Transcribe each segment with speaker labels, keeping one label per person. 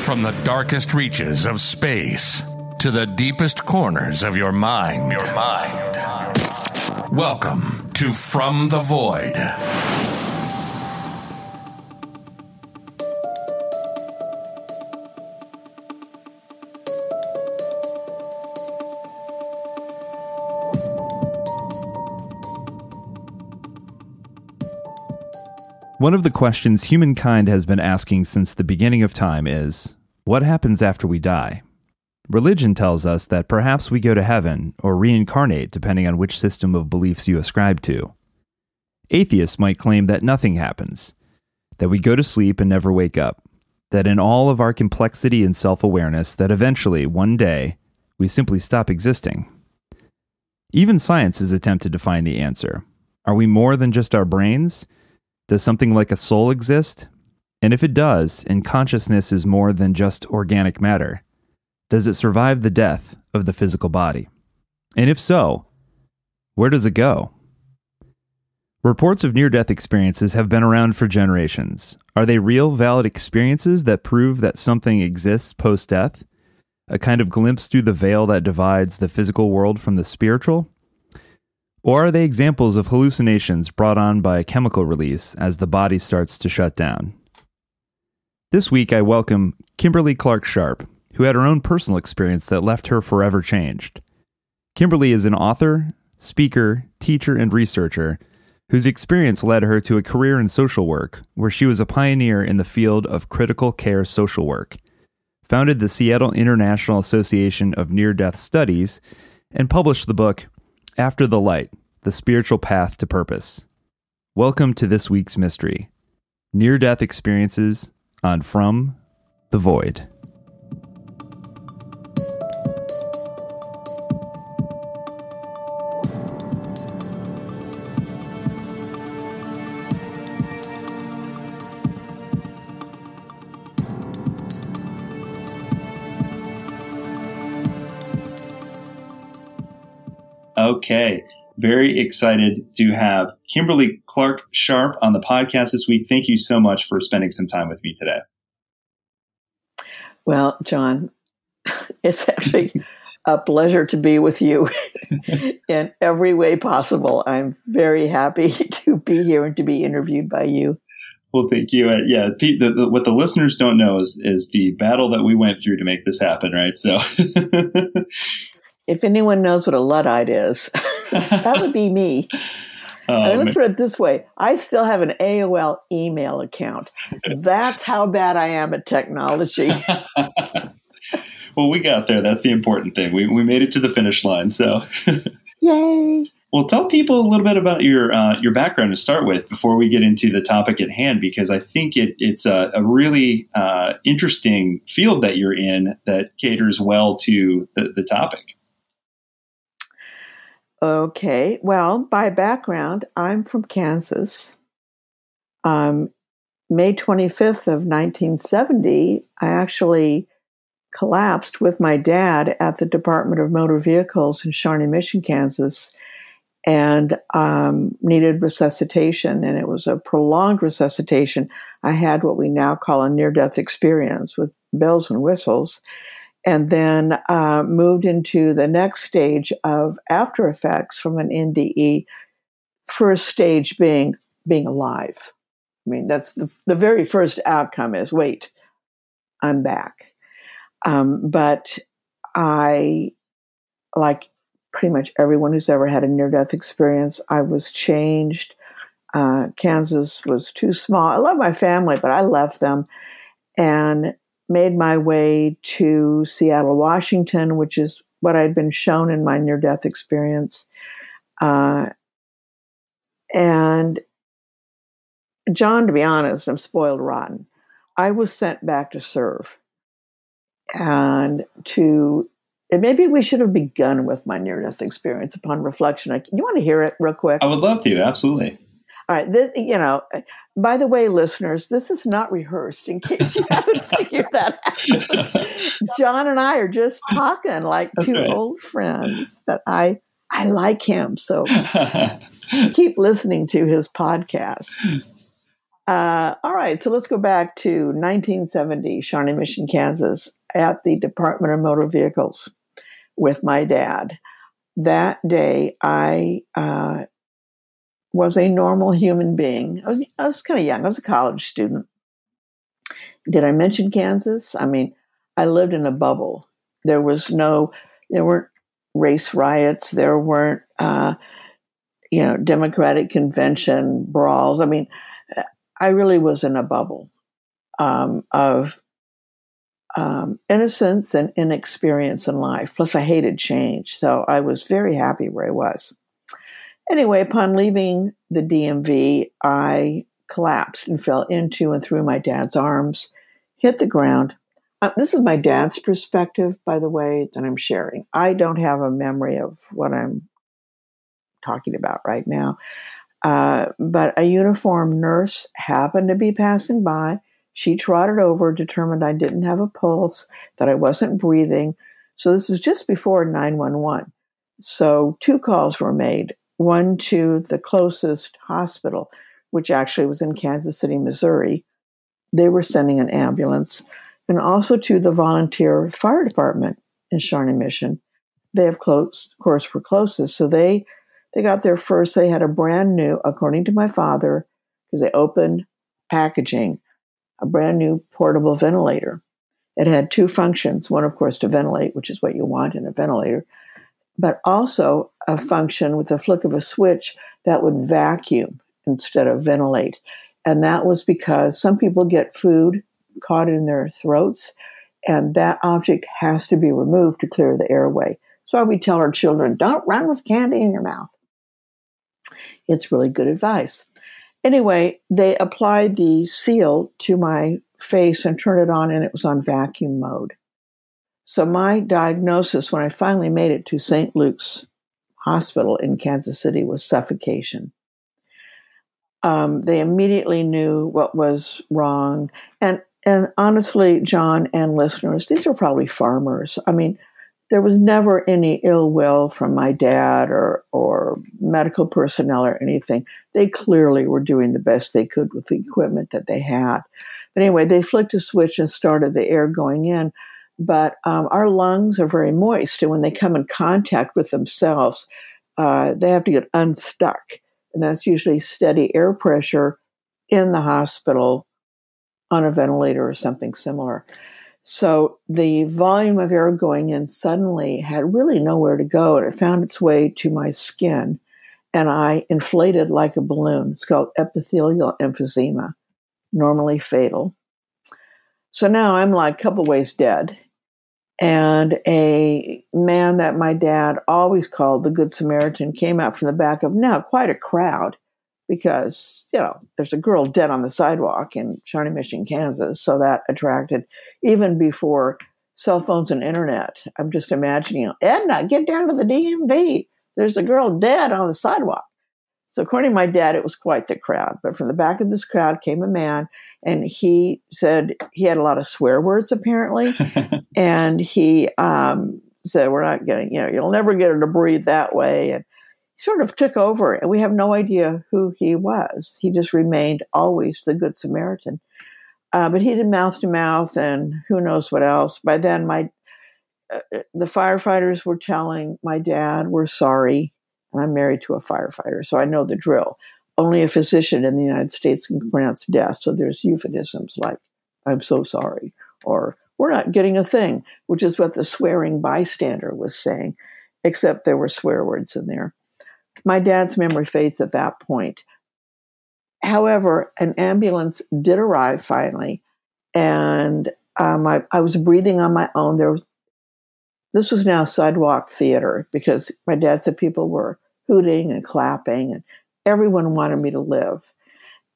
Speaker 1: From the darkest reaches of space to the deepest corners of your mind. Your mind. Welcome to From the Void.
Speaker 2: One of the questions humankind has been asking since the beginning of time is what happens after we die? Religion tells us that perhaps we go to heaven or reincarnate depending on which system of beliefs you ascribe to. Atheists might claim that nothing happens, that we go to sleep and never wake up, that in all of our complexity and self awareness, that eventually, one day, we simply stop existing. Even science has attempted to find the answer. Are we more than just our brains? Does something like a soul exist? And if it does, and consciousness is more than just organic matter, does it survive the death of the physical body? And if so, where does it go? Reports of near death experiences have been around for generations. Are they real, valid experiences that prove that something exists post death? A kind of glimpse through the veil that divides the physical world from the spiritual? Or are they examples of hallucinations brought on by a chemical release as the body starts to shut down? This week, I welcome Kimberly Clark Sharp, who had her own personal experience that left her forever changed. Kimberly is an author, speaker, teacher, and researcher whose experience led her to a career in social work, where she was a pioneer in the field of critical care social work, founded the Seattle International Association of Near Death Studies, and published the book after the Light The Spiritual Path to Purpose. Welcome to this week's mystery Near Death Experiences on From the Void.
Speaker 3: Okay. Very excited to have Kimberly Clark Sharp on the podcast this week. Thank you so much for spending some time with me today.
Speaker 4: Well, John, it's actually a pleasure to be with you in every way possible. I'm very happy to be here and to be interviewed by you.
Speaker 3: Well, thank you. Uh, yeah, Pete, the, the, what the listeners don't know is is the battle that we went through to make this happen, right? So,
Speaker 4: if anyone knows what a Luddite is, that would be me. Oh, let's put it this way I still have an AOL email account. That's how bad I am at technology.
Speaker 3: well, we got there. That's the important thing. We, we made it to the finish line. So,
Speaker 4: yay.
Speaker 3: Well, tell people a little bit about your uh, your background to start with before we get into the topic at hand, because I think it, it's a, a really uh, interesting field that you're in that caters well to the, the topic.
Speaker 4: Okay, well, by background, I'm from Kansas. Um, May 25th of 1970, I actually collapsed with my dad at the Department of Motor Vehicles in Shawnee Mission, Kansas, and um, needed resuscitation. And it was a prolonged resuscitation. I had what we now call a near death experience with bells and whistles and then uh, moved into the next stage of after effects from an NDE. First stage being being alive. I mean, that's the, the very first outcome is wait, I'm back. Um, but I, like pretty much everyone who's ever had a near death experience, I was changed. Uh, Kansas was too small. I love my family, but I left them. And made my way to Seattle, Washington, which is what I'd been shown in my near death experience. Uh, and John, to be honest, I'm spoiled rotten. I was sent back to serve and to and maybe we should have begun with my near death experience upon reflection. I, you want to hear it real quick?
Speaker 3: I would love to, absolutely.
Speaker 4: All right, this, you know, by the way, listeners, this is not rehearsed in case you haven't figured that out. John and I are just talking like two right. old friends, but I I like him, so keep listening to his podcast. Uh, all right, so let's go back to 1970, Shawnee Mission, Kansas, at the Department of Motor Vehicles with my dad. That day, I uh, was a normal human being. I was, I was kind of young. I was a college student. Did I mention Kansas? I mean, I lived in a bubble. There was no, there weren't race riots. There weren't, uh, you know, Democratic convention brawls. I mean, I really was in a bubble um, of um, innocence and inexperience in life. Plus, I hated change. So I was very happy where I was. Anyway, upon leaving the DMV, I collapsed and fell into and through my dad's arms, hit the ground. Uh, this is my dad's perspective, by the way, that I'm sharing. I don't have a memory of what I'm talking about right now. Uh, but a uniformed nurse happened to be passing by. She trotted over, determined I didn't have a pulse, that I wasn't breathing. So this is just before 911. So two calls were made one to the closest hospital, which actually was in Kansas City, Missouri. They were sending an ambulance, and also to the volunteer fire department in Shawnee Mission. They, of course, were closest, so they they got there first. They had a brand new, according to my father, because they opened packaging, a brand new portable ventilator. It had two functions. One, of course, to ventilate, which is what you want in a ventilator, but also a function with the flick of a switch that would vacuum instead of ventilate. And that was because some people get food caught in their throats, and that object has to be removed to clear the airway. So we tell our children, don't run with candy in your mouth. It's really good advice. Anyway, they applied the seal to my face and turned it on, and it was on vacuum mode. So my diagnosis when I finally made it to St. Luke's Hospital in Kansas City was suffocation. Um, they immediately knew what was wrong, and and honestly, John and listeners, these are probably farmers. I mean, there was never any ill will from my dad or or medical personnel or anything. They clearly were doing the best they could with the equipment that they had. But anyway, they flicked a switch and started the air going in but um, our lungs are very moist, and when they come in contact with themselves, uh, they have to get unstuck, and that's usually steady air pressure in the hospital on a ventilator or something similar. So the volume of air going in suddenly had really nowhere to go, and it found its way to my skin, and I inflated like a balloon. It's called epithelial emphysema, normally fatal. So now I'm like a couple ways dead, and a man that my dad always called the Good Samaritan came out from the back of now quite a crowd because, you know, there's a girl dead on the sidewalk in Shawnee Mission, Kansas. So that attracted, even before cell phones and internet, I'm just imagining, Edna, get down to the DMV. There's a girl dead on the sidewalk. So, according to my dad, it was quite the crowd. But from the back of this crowd came a man and he said he had a lot of swear words apparently, and he um, said, "We're not getting, you know, you'll never get her to breathe that way." And he sort of took over, and we have no idea who he was. He just remained always the good Samaritan. Uh, but he did mouth to mouth, and who knows what else. By then, my uh, the firefighters were telling my dad, "We're sorry." And I'm married to a firefighter, so I know the drill only a physician in the United States can pronounce death. So there's euphemisms like, I'm so sorry, or we're not getting a thing, which is what the swearing bystander was saying, except there were swear words in there. My dad's memory fades at that point. However, an ambulance did arrive finally, and um, I, I was breathing on my own. There was this was now sidewalk theater because my dad said people were hooting and clapping and everyone wanted me to live.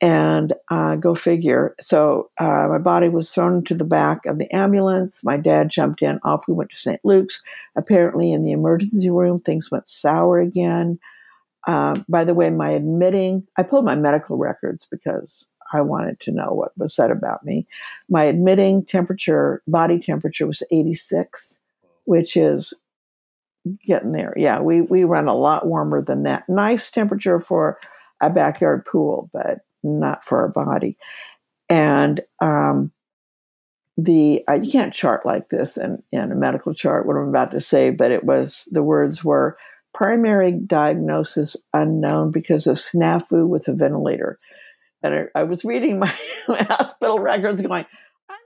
Speaker 4: And uh, go figure. So uh, my body was thrown into the back of the ambulance. My dad jumped in. Off we went to St. Luke's. Apparently, in the emergency room, things went sour again. Uh, by the way, my admitting, I pulled my medical records because I wanted to know what was said about me. My admitting temperature, body temperature was 86, which is getting there. Yeah, we we run a lot warmer than that. Nice temperature for a backyard pool, but not for our body. And um, the uh, you can't chart like this in, in a medical chart what i'm about to say but it was the words were primary diagnosis unknown because of snafu with a ventilator and i, I was reading my, my, hospital records going i'm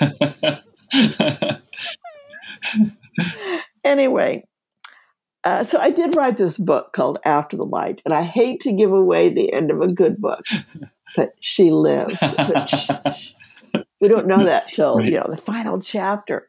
Speaker 4: a snafu anyway uh, so i did write this book called after the light and i hate to give away the end of a good book but she lived but we don't know that till right. you know the final chapter.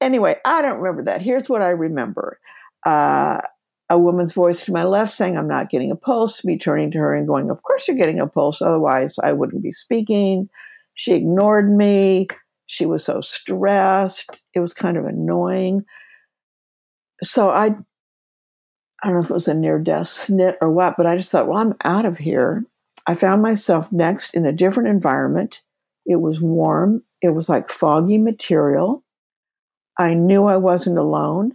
Speaker 4: Anyway, I don't remember that. Here's what I remember: uh, a woman's voice to my left saying, "I'm not getting a pulse." Me turning to her and going, "Of course you're getting a pulse. Otherwise, I wouldn't be speaking." She ignored me. She was so stressed. It was kind of annoying. So I, I don't know if it was a near death snit or what, but I just thought, well, I'm out of here. I found myself next in a different environment it was warm. It was like foggy material. I knew I wasn't alone,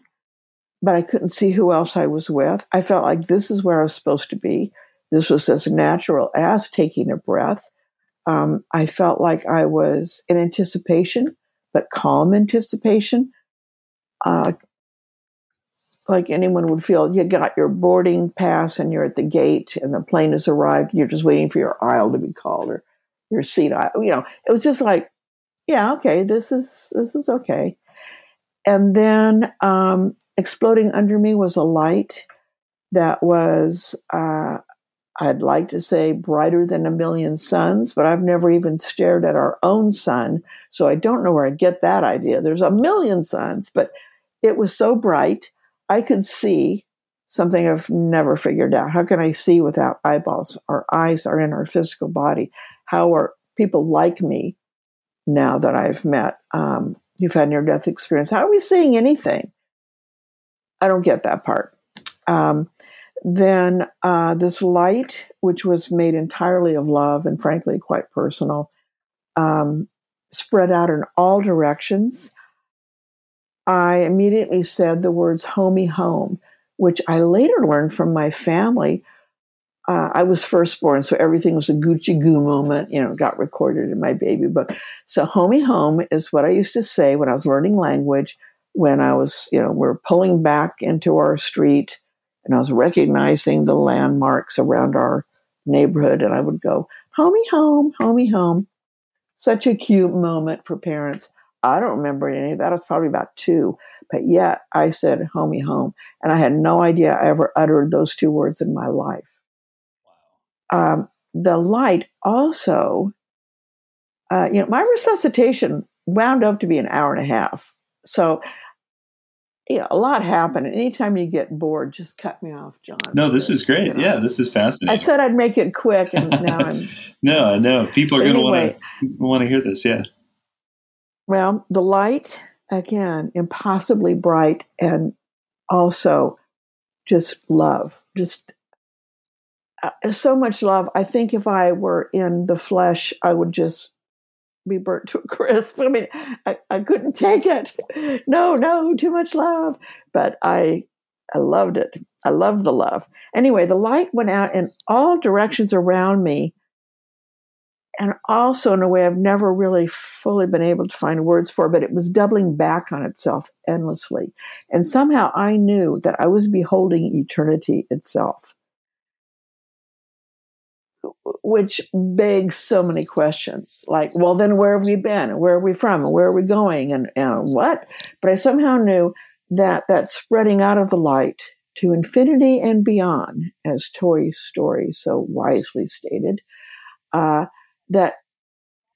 Speaker 4: but I couldn't see who else I was with. I felt like this is where I was supposed to be. This was as natural as taking a breath. Um, I felt like I was in anticipation, but calm anticipation. Uh, like anyone would feel, you got your boarding pass and you're at the gate and the plane has arrived. You're just waiting for your aisle to be called or your seat. I, you know, it was just like, yeah, okay, this is this is okay. And then um, exploding under me was a light that was, uh, I'd like to say, brighter than a million suns, but I've never even stared at our own sun, so I don't know where I get that idea. There's a million suns, but it was so bright I could see something I've never figured out. How can I see without eyeballs? Our eyes are in our physical body how are people like me now that I've met um, who've had near death experience? How are we seeing anything? I don't get that part. Um, then uh, this light, which was made entirely of love and frankly quite personal, um, spread out in all directions. I immediately said the words homey home, which I later learned from my family uh, I was firstborn, so everything was a Gucci goo moment, you know, got recorded in my baby book. So, homey home is what I used to say when I was learning language, when I was, you know, we're pulling back into our street and I was recognizing the landmarks around our neighborhood, and I would go, homie home, homie home. Such a cute moment for parents. I don't remember any of that. I was probably about two, but yet I said homie home. And I had no idea I ever uttered those two words in my life um, the light also, uh, you know, my resuscitation wound up to be an hour and a half. So, yeah, a lot happened. Anytime you get bored, just cut me off, John.
Speaker 3: No, this is great. You know? Yeah, this is fascinating.
Speaker 4: I said I'd make it quick, and now I'm.
Speaker 3: no, no, people are going to want to want to hear this. Yeah.
Speaker 4: Well, the light again, impossibly bright, and also just love, just uh, so much love. I think if I were in the flesh, I would just be burnt to a crisp. I mean, I, I couldn't take it. No, no, too much love. But I, I loved it. I loved the love. Anyway, the light went out in all directions around me. And also in a way I've never really fully been able to find words for, but it was doubling back on itself endlessly. And somehow I knew that I was beholding eternity itself which begs so many questions like well then where have we been? Where are we from? Where are we going? And, and what? But i somehow knew that that spreading out of the light to infinity and beyond as toy story so wisely stated uh, that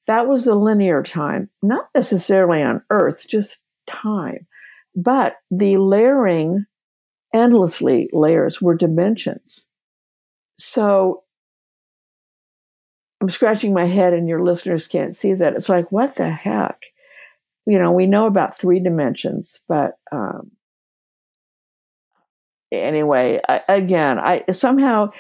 Speaker 4: that was the linear time not necessarily on earth just time but the layering endlessly layers were dimensions. So I'm scratching my head and your listeners can't see that. It's like, what the heck? You know, we know about three dimensions, but um, anyway, I, again, I somehow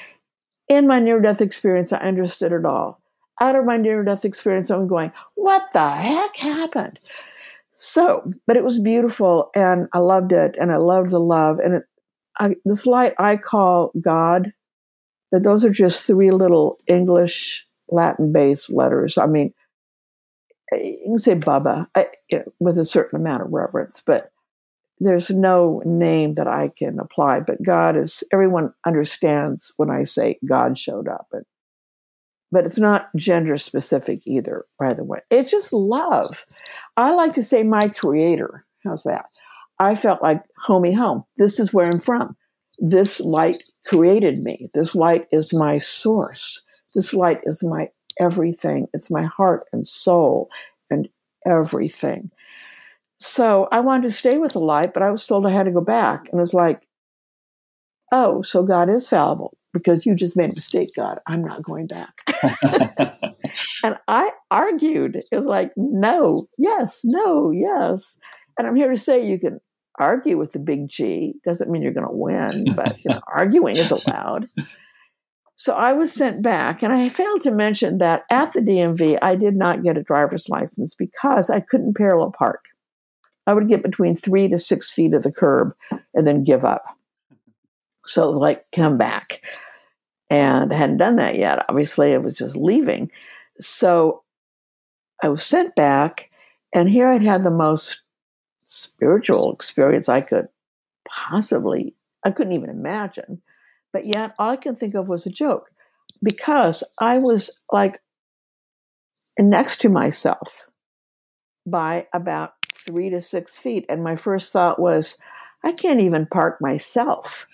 Speaker 4: in my near death experience, I understood it all. Out of my near death experience, I'm going, what the heck happened? So, but it was beautiful and I loved it and I loved the love. And it, I, this light I call God but those are just three little English Latin based letters. I mean, eh, you can say Bubba I, you know, with a certain amount of reverence, but there's no name that I can apply. But God is, everyone understands when I say God showed up. And, but it's not gender specific either, by the way. It's just love. I like to say my creator. How's that? I felt like homey home. This is where I'm from. This light created me. This light is my source. This light is my everything. It's my heart and soul and everything. So I wanted to stay with the light, but I was told I had to go back. And it was like, oh, so God is fallible because you just made a mistake, God. I'm not going back. and I argued. It was like, no, yes, no, yes. And I'm here to say you can argue with the big G. Doesn't mean you're going to win, but you know, arguing is allowed. So I was sent back, and I failed to mention that at the DMV, I did not get a driver's license because I couldn't parallel park. I would get between three to six feet of the curb and then give up. So, like, come back. And I hadn't done that yet. Obviously, I was just leaving. So I was sent back, and here I'd had the most spiritual experience I could possibly, I couldn't even imagine. But yet, all I can think of was a joke because I was like next to myself by about three to six feet. And my first thought was, I can't even park myself.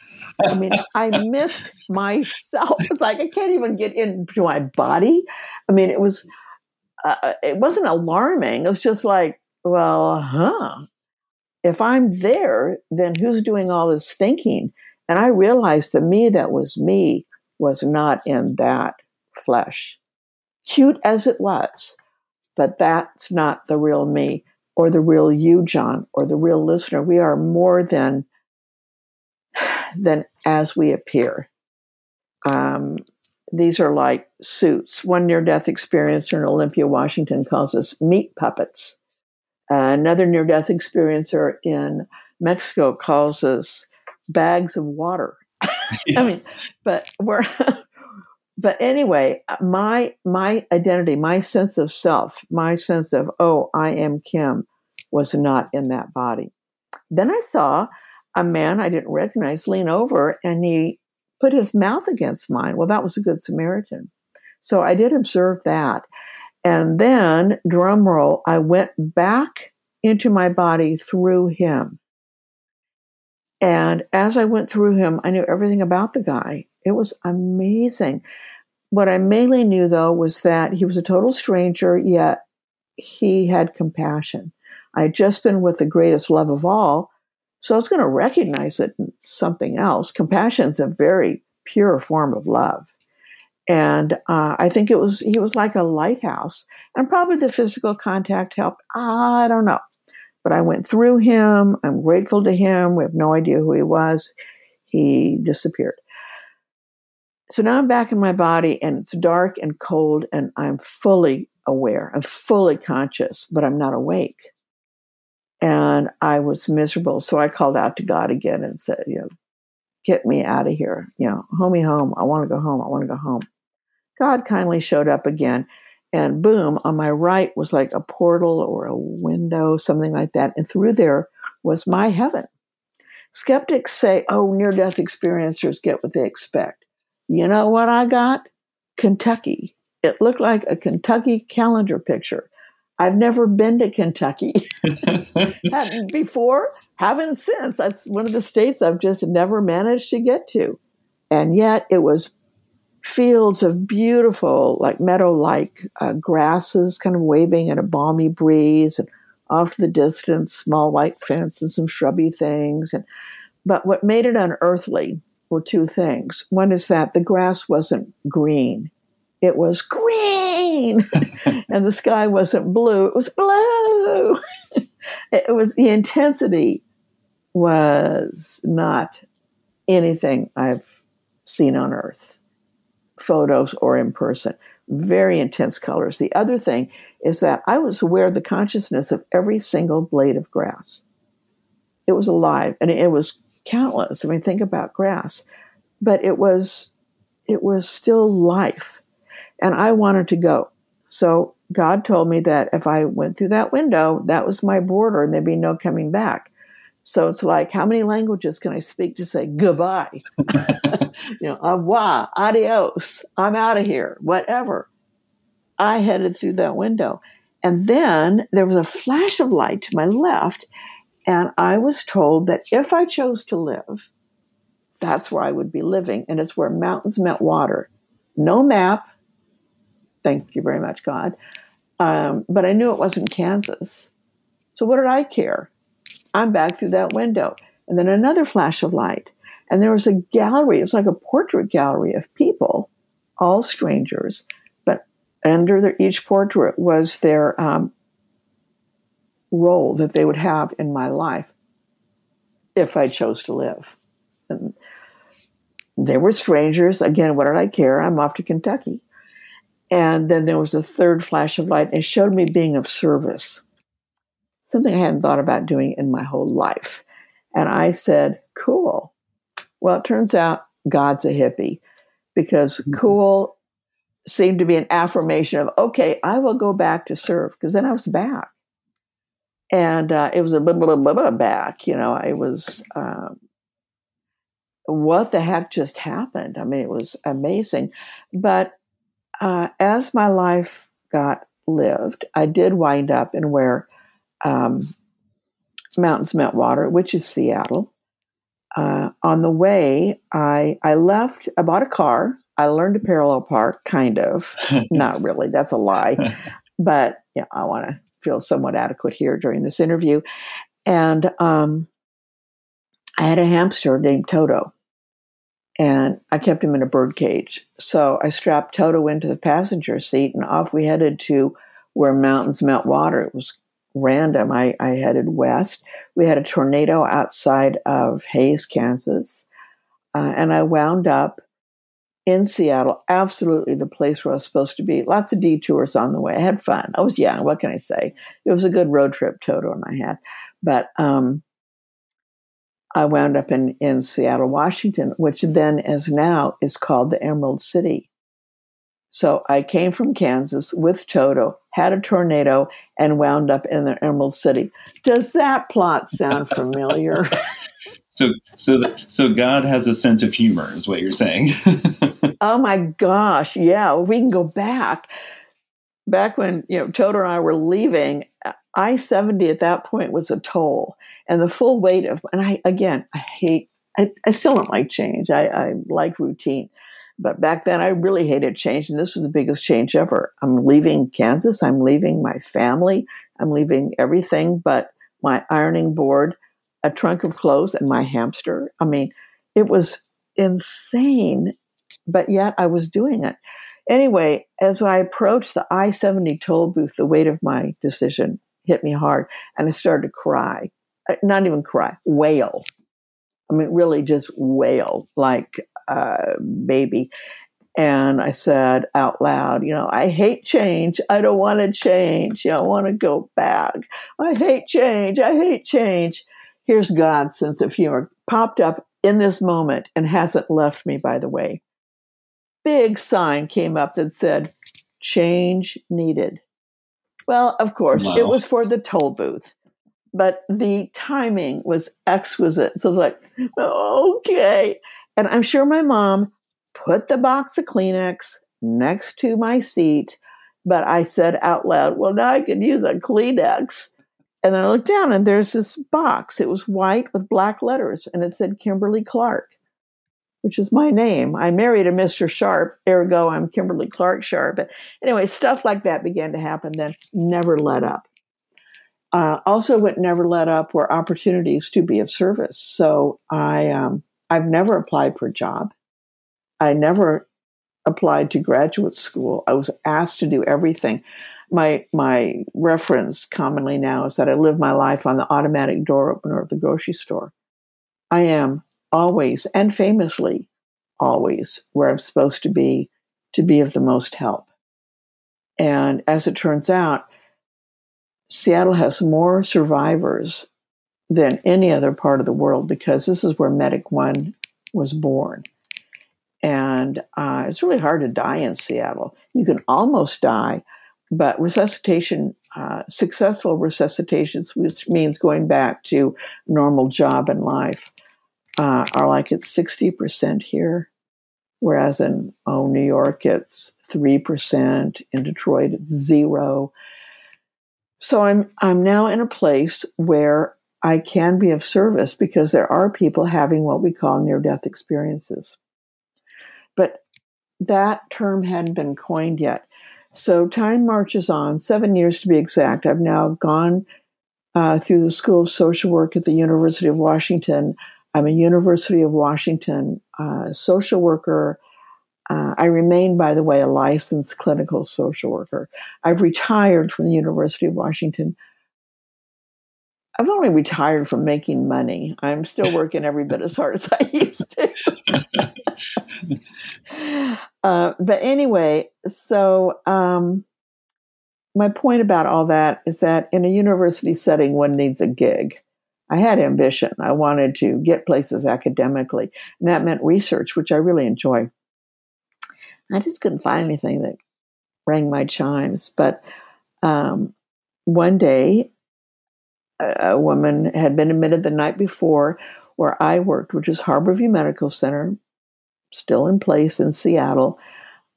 Speaker 4: I mean, I missed myself. It's like I can't even get into my body. I mean, it was, uh, it wasn't alarming. It was just like, well, huh. If I'm there, then who's doing all this thinking? And I realized the me that was me was not in that flesh. Cute as it was, but that's not the real me or the real you, John, or the real listener. We are more than than as we appear. Um, these are like suits. One near death experiencer in Olympia, Washington calls us meat puppets. Uh, another near death experiencer in Mexico calls us bags of water. Yeah. I mean, but we're but anyway, uh, my my identity, my sense of self, my sense of oh, I am Kim was not in that body. Then I saw a man I didn't recognize lean over and he put his mouth against mine. Well, that was a good Samaritan. So I did observe that. And then, drum roll, I went back into my body through him. And as I went through him, I knew everything about the guy. It was amazing. What I mainly knew, though, was that he was a total stranger, yet he had compassion. I had just been with the greatest love of all, so I was going to recognize it in something else. Compassion is a very pure form of love. And uh, I think it was he was like a lighthouse, and probably the physical contact helped. I don't know. But I went through him. I'm grateful to him. We have no idea who he was. He disappeared. So now I'm back in my body and it's dark and cold and I'm fully aware. I'm fully conscious, but I'm not awake. And I was miserable. So I called out to God again and said, you know, get me out of here. You know, homie home. I want to go home. I want to go home. God kindly showed up again and boom, on my right was like a portal or a window, something like that. And through there was my heaven. Skeptics say, oh, near death experiencers get what they expect. You know what I got? Kentucky. It looked like a Kentucky calendar picture. I've never been to Kentucky. Before, haven't since. That's one of the states I've just never managed to get to. And yet it was fields of beautiful, like meadow like uh, grasses kind of waving in a balmy breeze, and off the distance, small white fences and some shrubby things. And, but what made it unearthly were two things. One is that the grass wasn't green, it was green, and the sky wasn't blue, it was blue. it was the intensity was not anything I've seen on earth photos or in person. Very intense colors. The other thing is that I was aware of the consciousness of every single blade of grass. It was alive and it was countless. I mean, think about grass. But it was it was still life. And I wanted to go. So God told me that if I went through that window, that was my border and there'd be no coming back. So it's like, how many languages can I speak to say goodbye? you know, au revoir, adios, I'm out of here, whatever. I headed through that window. And then there was a flash of light to my left, and I was told that if I chose to live, that's where I would be living. And it's where mountains met water. No map. Thank you very much, God. Um, but I knew it wasn't Kansas. So what did I care? I'm back through that window. And then another flash of light. And there was a gallery. It was like a portrait gallery of people, all strangers. But under their, each portrait was their um, role that they would have in my life if I chose to live. And they were strangers. Again, what did I care? I'm off to Kentucky. And then there was a third flash of light. And it showed me being of service, something I hadn't thought about doing in my whole life. And I said, cool. Well, it turns out God's a hippie because mm-hmm. cool seemed to be an affirmation of, okay, I will go back to serve because then I was back. And uh, it was a blah, blah, blah, blah back. You know, I was um, what the heck just happened? I mean, it was amazing. But uh, as my life got lived, I did wind up in where um, mountains met water, which is Seattle. Uh, on the way, I I left. I bought a car. I learned to parallel park, kind of. Not really. That's a lie. but yeah, I want to feel somewhat adequate here during this interview. And um, I had a hamster named Toto, and I kept him in a bird cage. So I strapped Toto into the passenger seat, and off we headed to where mountains met water. It was random. I, I headed west. We had a tornado outside of Hays, Kansas, uh, and I wound up in Seattle, absolutely the place where I was supposed to be. Lots of detours on the way. I had fun. I was young. What can I say? It was a good road trip, Toto and I had. But um, I wound up in, in Seattle, Washington, which then, as now, is called the Emerald City. So I came from Kansas with Toto, had a tornado, and wound up in the Emerald City. Does that plot sound familiar?
Speaker 3: so, so, the, so God has a sense of humor, is what you're saying.
Speaker 4: oh my gosh! Yeah, we can go back. Back when you know Toto and I were leaving, I seventy at that point was a toll and the full weight of and i again i hate i, I still don't like change I, I like routine but back then i really hated change and this was the biggest change ever. I'm leaving kansas i'm leaving my family i'm leaving everything but my ironing board a trunk of clothes and my hamster. I mean it was insane but yet i was doing it. Anyway as i approached the i-70 toll booth the weight of my decision hit me hard and i started to cry. Uh, not even cry, wail. I mean, really just wail like Uh, a baby. And I said out loud, you know, I hate change. I don't want to change. You know, I want to go back. I hate change. I hate change. Here's God's sense of humor popped up in this moment and hasn't left me, by the way. Big sign came up that said, change needed. Well, of course, wow. it was for the toll booth but the timing was exquisite. So I was like, okay. And I'm sure my mom put the box of Kleenex next to my seat, but I said out loud, well, now I can use a Kleenex. And then I looked down and there's this box. It was white with black letters and it said Kimberly Clark, which is my name. I married a Mr. Sharp, ergo I'm Kimberly Clark Sharp. But anyway, stuff like that began to happen then, never let up. Uh, also, what never let up were opportunities to be of service. So I, um, I've never applied for a job. I never applied to graduate school. I was asked to do everything. My my reference commonly now is that I live my life on the automatic door opener of the grocery store. I am always and famously always where I'm supposed to be to be of the most help. And as it turns out, Seattle has more survivors than any other part of the world because this is where Medic One was born. And uh, it's really hard to die in Seattle. You can almost die, but resuscitation, uh, successful resuscitations, which means going back to normal job and life, uh, are like it's 60% here. Whereas in oh, New York, it's 3%. In Detroit, it's zero. So I'm, I'm now in a place where I can be of service because there are people having what we call near death experiences. But that term hadn't been coined yet. So time marches on, seven years to be exact. I've now gone uh, through the School of Social Work at the University of Washington. I'm a University of Washington uh, social worker. Uh, I remain, by the way, a licensed clinical social worker. I've retired from the University of Washington. I've only retired from making money. I'm still working every bit as hard as I used to. uh, but anyway, so um, my point about all that is that in a university setting, one needs a gig. I had ambition. I wanted to get places academically, and that meant research, which I really enjoy. I just couldn't find anything that rang my chimes. But um, one day, a, woman had been admitted the night before where I worked, which is Harborview Medical Center, still in place in Seattle.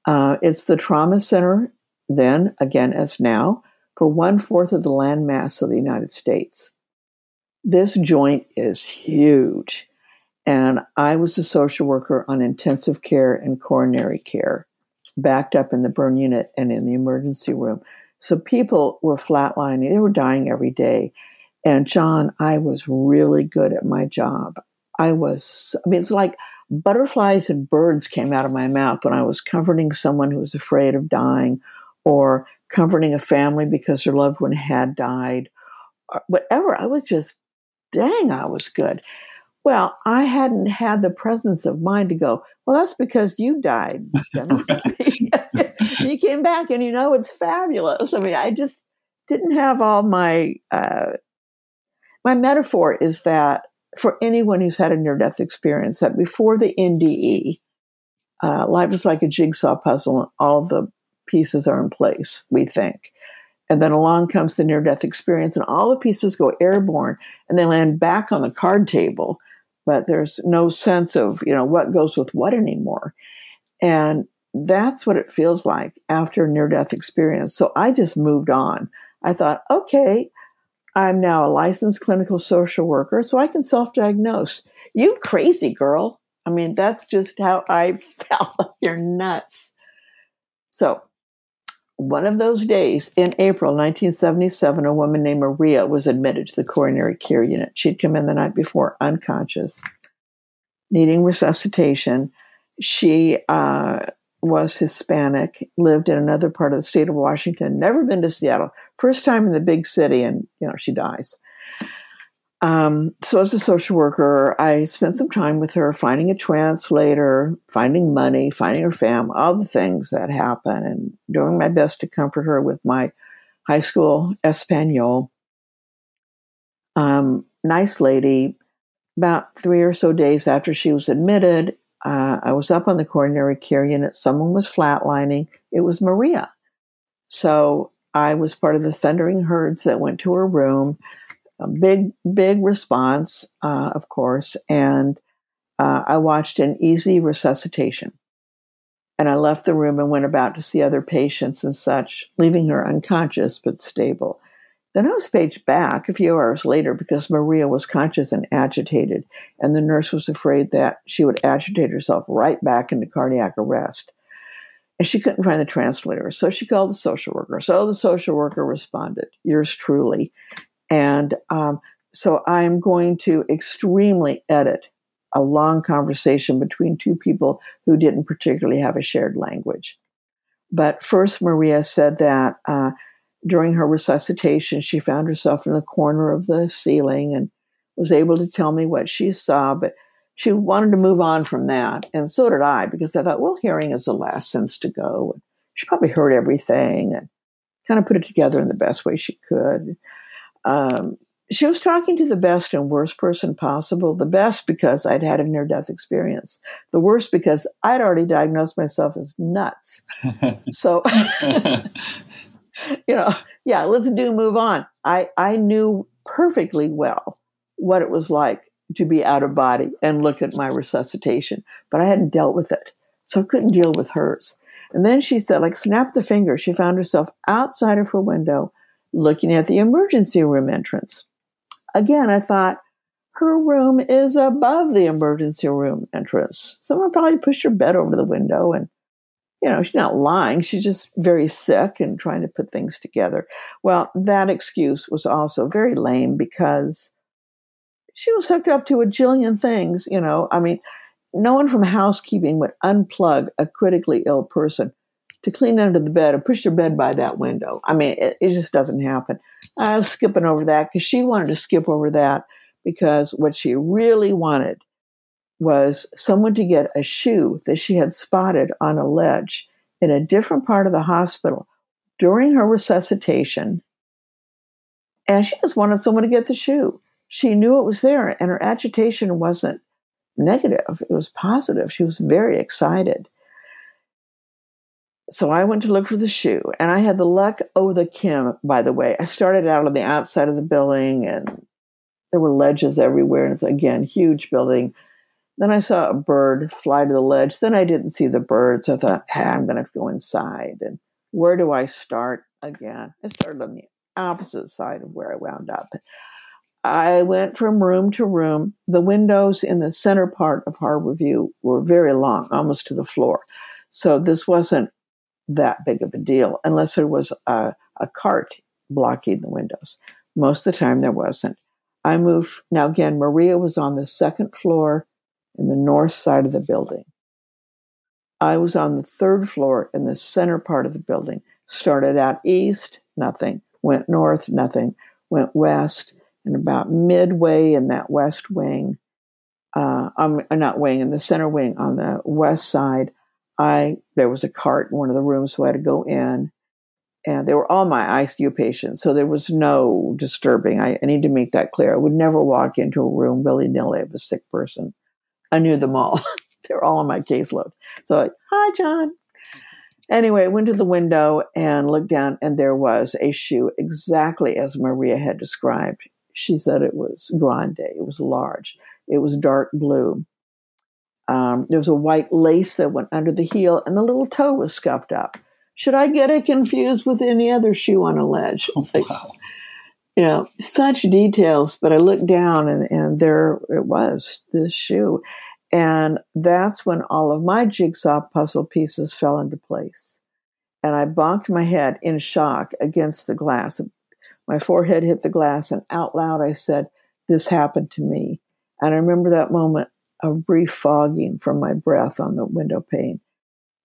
Speaker 4: Uh, it's the trauma center, then, again, as now, for one fourth of the land mass of the United States. This joint is huge. And I was a social worker on intensive care and coronary care, backed up in the burn unit and in the emergency room. So people were flatlining, they were dying every day. And John, I was really good at my job. I was, I mean, it's like butterflies and birds came out of my mouth when I was comforting someone who was afraid of dying or comforting a family because their loved one had died, or whatever. I was just, dang, I was good. Well, I hadn't had the presence of mind to go, well, that's because you died. you came back and you know it's fabulous. I mean, I just didn't have all my, uh, my metaphor is that for anyone who's had a near death experience that before the NDE, uh, life is like a jigsaw puzzle and all the pieces are in place, we think. And then along comes the near death experience, and all the pieces go airborne and they land back on the card table, but there's no sense of, you know, what goes with what anymore. And that's what it feels like after a near death experience. So I just moved on. I thought, okay, I'm now a licensed clinical social worker, so I can self diagnose. You crazy girl. I mean, that's just how I felt. You're nuts. So, one of those days in April 1977, a woman named Maria was admitted to the coronary care unit. She'd come in the night before unconscious, needing resuscitation. She uh, was Hispanic, lived in another part of the state of Washington, never been to Seattle, first time in the big city, and you know she dies. Um, so as a social worker, I spent some time with her, finding a translator, finding money, finding her family, all the things that happen, and doing my best to comfort her with my high school Espanol. Um, nice lady. About three or so days after she was admitted, uh, I was up on the coronary care unit. Someone was flatlining. It was Maria. So I was part of the thundering herds that went to her room. A big, big response, uh, of course. And uh, I watched an easy resuscitation. And I left the room and went about to see other patients and such, leaving her unconscious but stable. Then I was paged back a few hours later because Maria was conscious and agitated, and the nurse was afraid that she would agitate herself right back into cardiac arrest. And she couldn't find the translator, so she called the social worker. So the social worker responded, yours truly. And um, so I'm going to extremely edit a long conversation between two people who didn't particularly have a shared language. But first, Maria said that uh, during her resuscitation, she found herself in the corner of the ceiling and was able to tell me what she saw, but she wanted to move on from that. And so did I, because I thought, well, hearing is the last sense to go. She probably heard everything and kind of put it together in the best way she could. Um, she was talking to the best and worst person possible. The best because I'd had a near death experience. The worst because I'd already diagnosed myself as nuts. so, you know, yeah, let's do move on. I, I knew perfectly well what it was like to be out of body and look at my resuscitation, but I hadn't dealt with it. So I couldn't deal with hers. And then she said, like, snap the finger. She found herself outside of her window looking at the emergency room entrance. Again, I thought, her room is above the emergency room entrance. Someone probably pushed her bed over the window and you know, she's not lying. She's just very sick and trying to put things together. Well, that excuse was also very lame because she was hooked up to a jillion things. You know, I mean, no one from housekeeping would unplug a critically ill person to clean under the bed or push their bed by that window. I mean, it, it just doesn't happen. I was skipping over that because she wanted to skip over that because what she really wanted was someone to get a shoe that she had spotted on a ledge in a different part of the hospital during her resuscitation. And she just wanted someone to get the shoe. She knew it was there, and her agitation wasn't negative, it was positive. She was very excited. So I went to look for the shoe, and I had the luck oh the Kim, by the way. I started out on the outside of the building, and there were ledges everywhere, and it's again huge building. Then I saw a bird fly to the ledge. Then I didn't see the bird, so I thought, hey, I'm going to go inside. And where do I start again? I started on the opposite side of where I wound up. I went from room to room. The windows in the center part of Harborview were very long, almost to the floor. So this wasn't that big of a deal unless there was a, a cart blocking the windows. Most of the time, there wasn't. I moved. Now, again, Maria was on the second floor in the north side of the building. I was on the third floor in the center part of the building. Started out east, nothing. Went north, nothing. Went west, and about midway in that west wing, uh, I'm not wing, in the center wing on the west side, I there was a cart in one of the rooms, so I had to go in, and they were all my ICU patients, so there was no disturbing. I, I need to make that clear. I would never walk into a room willy nilly of a sick person. I knew them all. they were all on my caseload. So, hi, John. Anyway, I went to the window and looked down, and there was a shoe exactly as Maria had described. She said it was grande, it was large, it was dark blue. Um, there was a white lace that went under the heel, and the little toe was scuffed up. Should I get it confused with any other shoe on a ledge?
Speaker 3: Oh, wow.
Speaker 4: You know, such details. But I looked down, and, and there it was, this shoe. And that's when all of my jigsaw puzzle pieces fell into place. And I bonked my head in shock against the glass. My forehead hit the glass, and out loud I said, This happened to me. And I remember that moment of brief fogging from my breath on the window pane.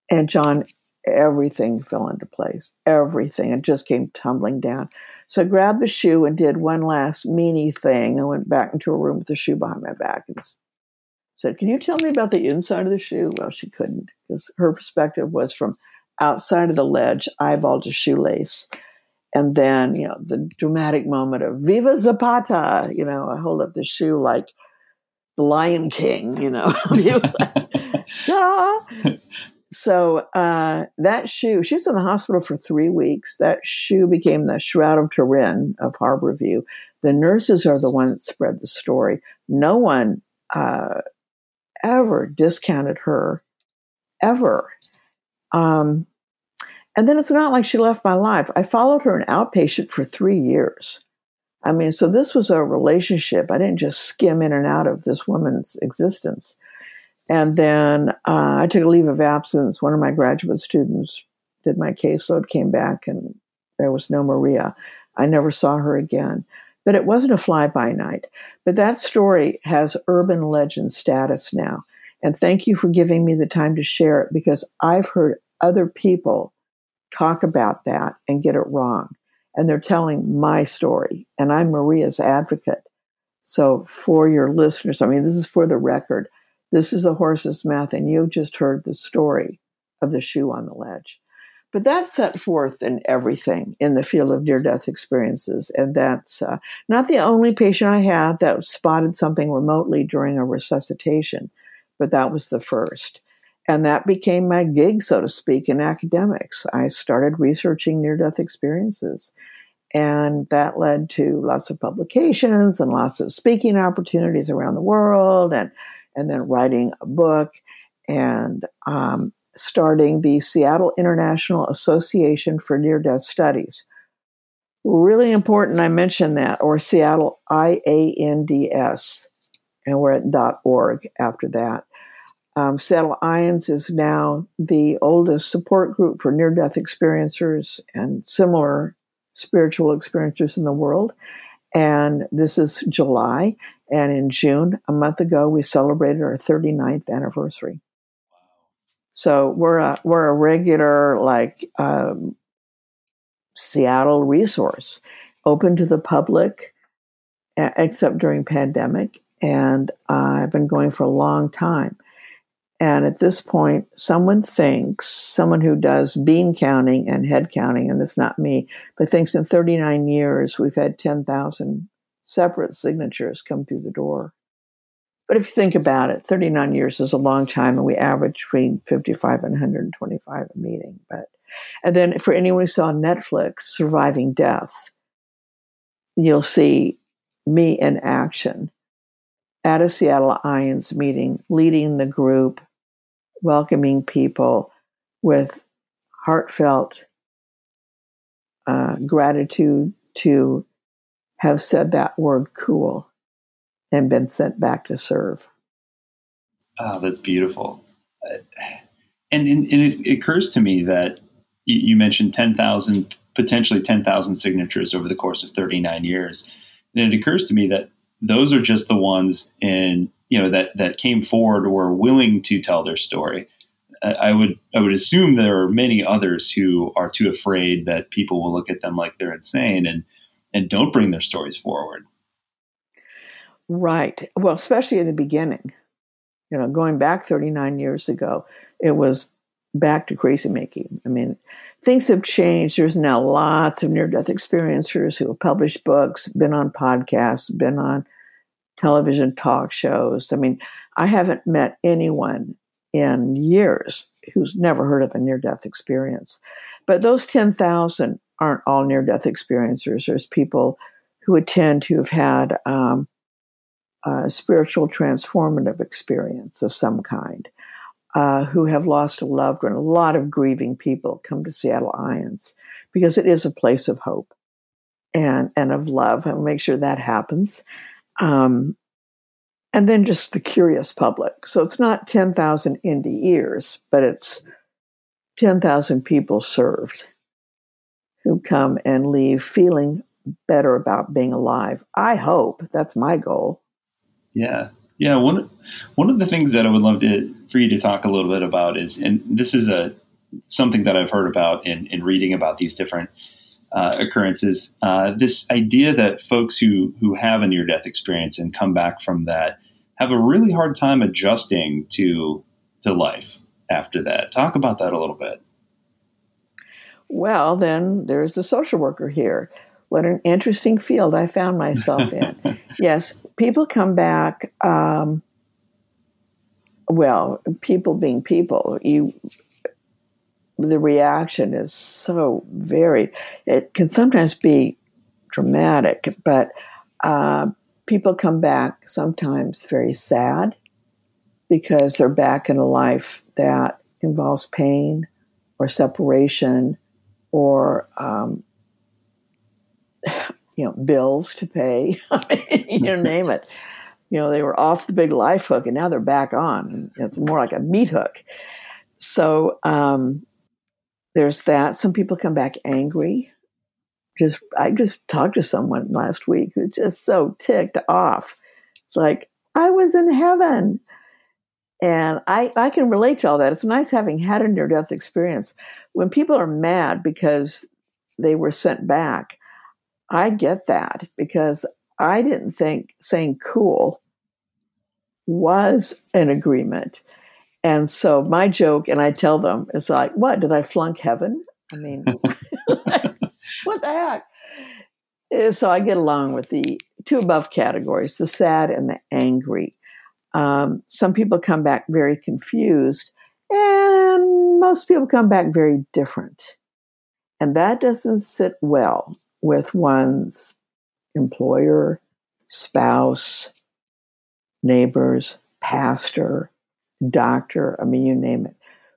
Speaker 4: And John, everything fell into place. Everything. It just came tumbling down. So I grabbed the shoe and did one last meanie thing and went back into a room with the shoe behind my back and said, Can you tell me about the inside of the shoe? Well, she couldn't because her perspective was from outside of the ledge, eyeball to shoelace. And then, you know, the dramatic moment of Viva Zapata, you know, I hold up the shoe like the Lion King, you know. so uh, that shoe, she was in the hospital for three weeks. That shoe became the Shroud of Turin of Harborview. The nurses are the ones that spread the story. No one uh, ever discounted her, ever. Um, and then it's not like she left my life. I followed her an outpatient for three years. I mean, so this was a relationship. I didn't just skim in and out of this woman's existence. And then uh, I took a leave of absence. One of my graduate students did my caseload, came back, and there was no Maria. I never saw her again. But it wasn't a fly by night. But that story has urban legend status now. And thank you for giving me the time to share it because I've heard other people talk about that and get it wrong. And they're telling my story. And I'm Maria's advocate. So, for your listeners, I mean, this is for the record. This is the horse's mouth, and you've just heard the story of the shoe on the ledge. but that's set forth in everything in the field of near death experiences. And that's uh, not the only patient I have that spotted something remotely during a resuscitation, but that was the first. And that became my gig, so to speak, in academics. I started researching near death experiences. And that led to lots of publications and lots of speaking opportunities around the world, and, and then writing a book. And um, starting the Seattle International Association for Near Death Studies. Really important, I mentioned that, or Seattle IANDS, and we're at dot .org after that. Um, Seattle IANDS is now the oldest support group for near-death experiencers and similar spiritual experiencers in the world. And this is July. And in June, a month ago, we celebrated our 39th anniversary. So we're a we're a regular like um, Seattle resource, open to the public, except during pandemic. And uh, I've been going for a long time. And at this point, someone thinks, someone who does bean counting and head counting, and it's not me, but thinks in 39 years we've had 10,000 separate signatures come through the door. But if you think about it, 39 years is a long time, and we average between 55 and 125 a meeting. But and then for anyone who saw Netflix, Surviving Death, you'll see me in action at a Seattle IANDS meeting, leading the group, welcoming people with heartfelt uh, gratitude to have said that word cool and been sent back to serve.
Speaker 3: Oh, that's beautiful. Uh, and, and, and, it occurs to me that you, mentioned 10,000, potentially 10,000 signatures over the course of 39 years. And it occurs to me that those are just the ones in, you know, that, that came forward or were willing to tell their story. I would I would assume there are many others who are too afraid that people will look at them like they're insane and and don't bring their stories forward.
Speaker 4: Right. Well, especially in the beginning. You know, going back 39 years ago, it was back to crazy making. I mean, things have changed. There's now lots of near death experiencers who have published books, been on podcasts, been on television talk shows. I mean, I haven't met anyone in years who's never heard of a near death experience. But those 10,000 aren't all near death experiencers. There's people who attend who've had um, uh, spiritual transformative experience of some kind, uh, who have lost a loved one. A lot of grieving people come to Seattle IANDS because it is a place of hope and and of love, and make sure that happens. Um, and then just the curious public. So it's not ten thousand indie ears, but it's ten thousand people served who come and leave feeling better about being alive. I hope that's my goal.
Speaker 3: Yeah, yeah. One one of the things that I would love to for you to talk a little bit about is, and this is a something that I've heard about in, in reading about these different uh, occurrences. Uh, this idea that folks who who have a near death experience and come back from that have a really hard time adjusting to to life after that. Talk about that a little bit.
Speaker 4: Well, then there's the social worker here. What an interesting field I found myself in. yes, people come back. Um, well, people being people, you the reaction is so varied. It can sometimes be dramatic, but uh, people come back sometimes very sad because they're back in a life that involves pain or separation or um, you know, bills to pay, you know, name it. You know, they were off the big life hook and now they're back on. It's more like a meat hook. So um, there's that. Some people come back angry. Just I just talked to someone last week who's just so ticked off. It's like, I was in heaven. And I, I can relate to all that. It's nice having had a near death experience. When people are mad because they were sent back, I get that because I didn't think saying cool was an agreement. And so my joke, and I tell them, is like, what, did I flunk heaven? I mean, what the heck? So I get along with the two above categories the sad and the angry. Um, some people come back very confused, and most people come back very different. And that doesn't sit well with one's employer, spouse, neighbors, pastor, doctor. I mean, you name it.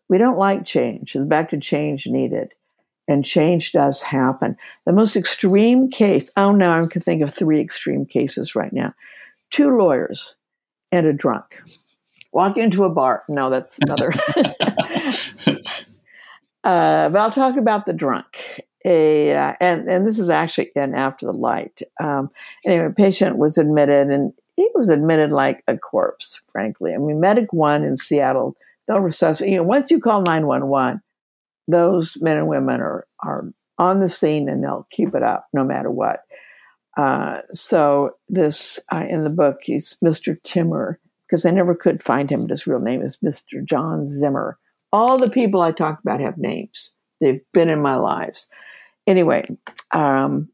Speaker 4: We don't like change. It's back to change needed. And change does happen. The most extreme case, oh, now I can think of three extreme cases right now. Two lawyers and a drunk walk into a bar. No, that's another. uh, but I'll talk about the drunk. A, uh, and, and this is actually in After the Light. Um, anyway, a patient was admitted, and he was admitted like a corpse, frankly. I mean, Medic One in Seattle, they'll resuscitate. You know, once you call 911, those men and women are, are on the scene and they'll keep it up no matter what. Uh, so this uh, in the book, he's Mr. Timmer because I never could find him. His real name is Mr. John Zimmer. All the people I talk about have names. They've been in my lives. Anyway, um,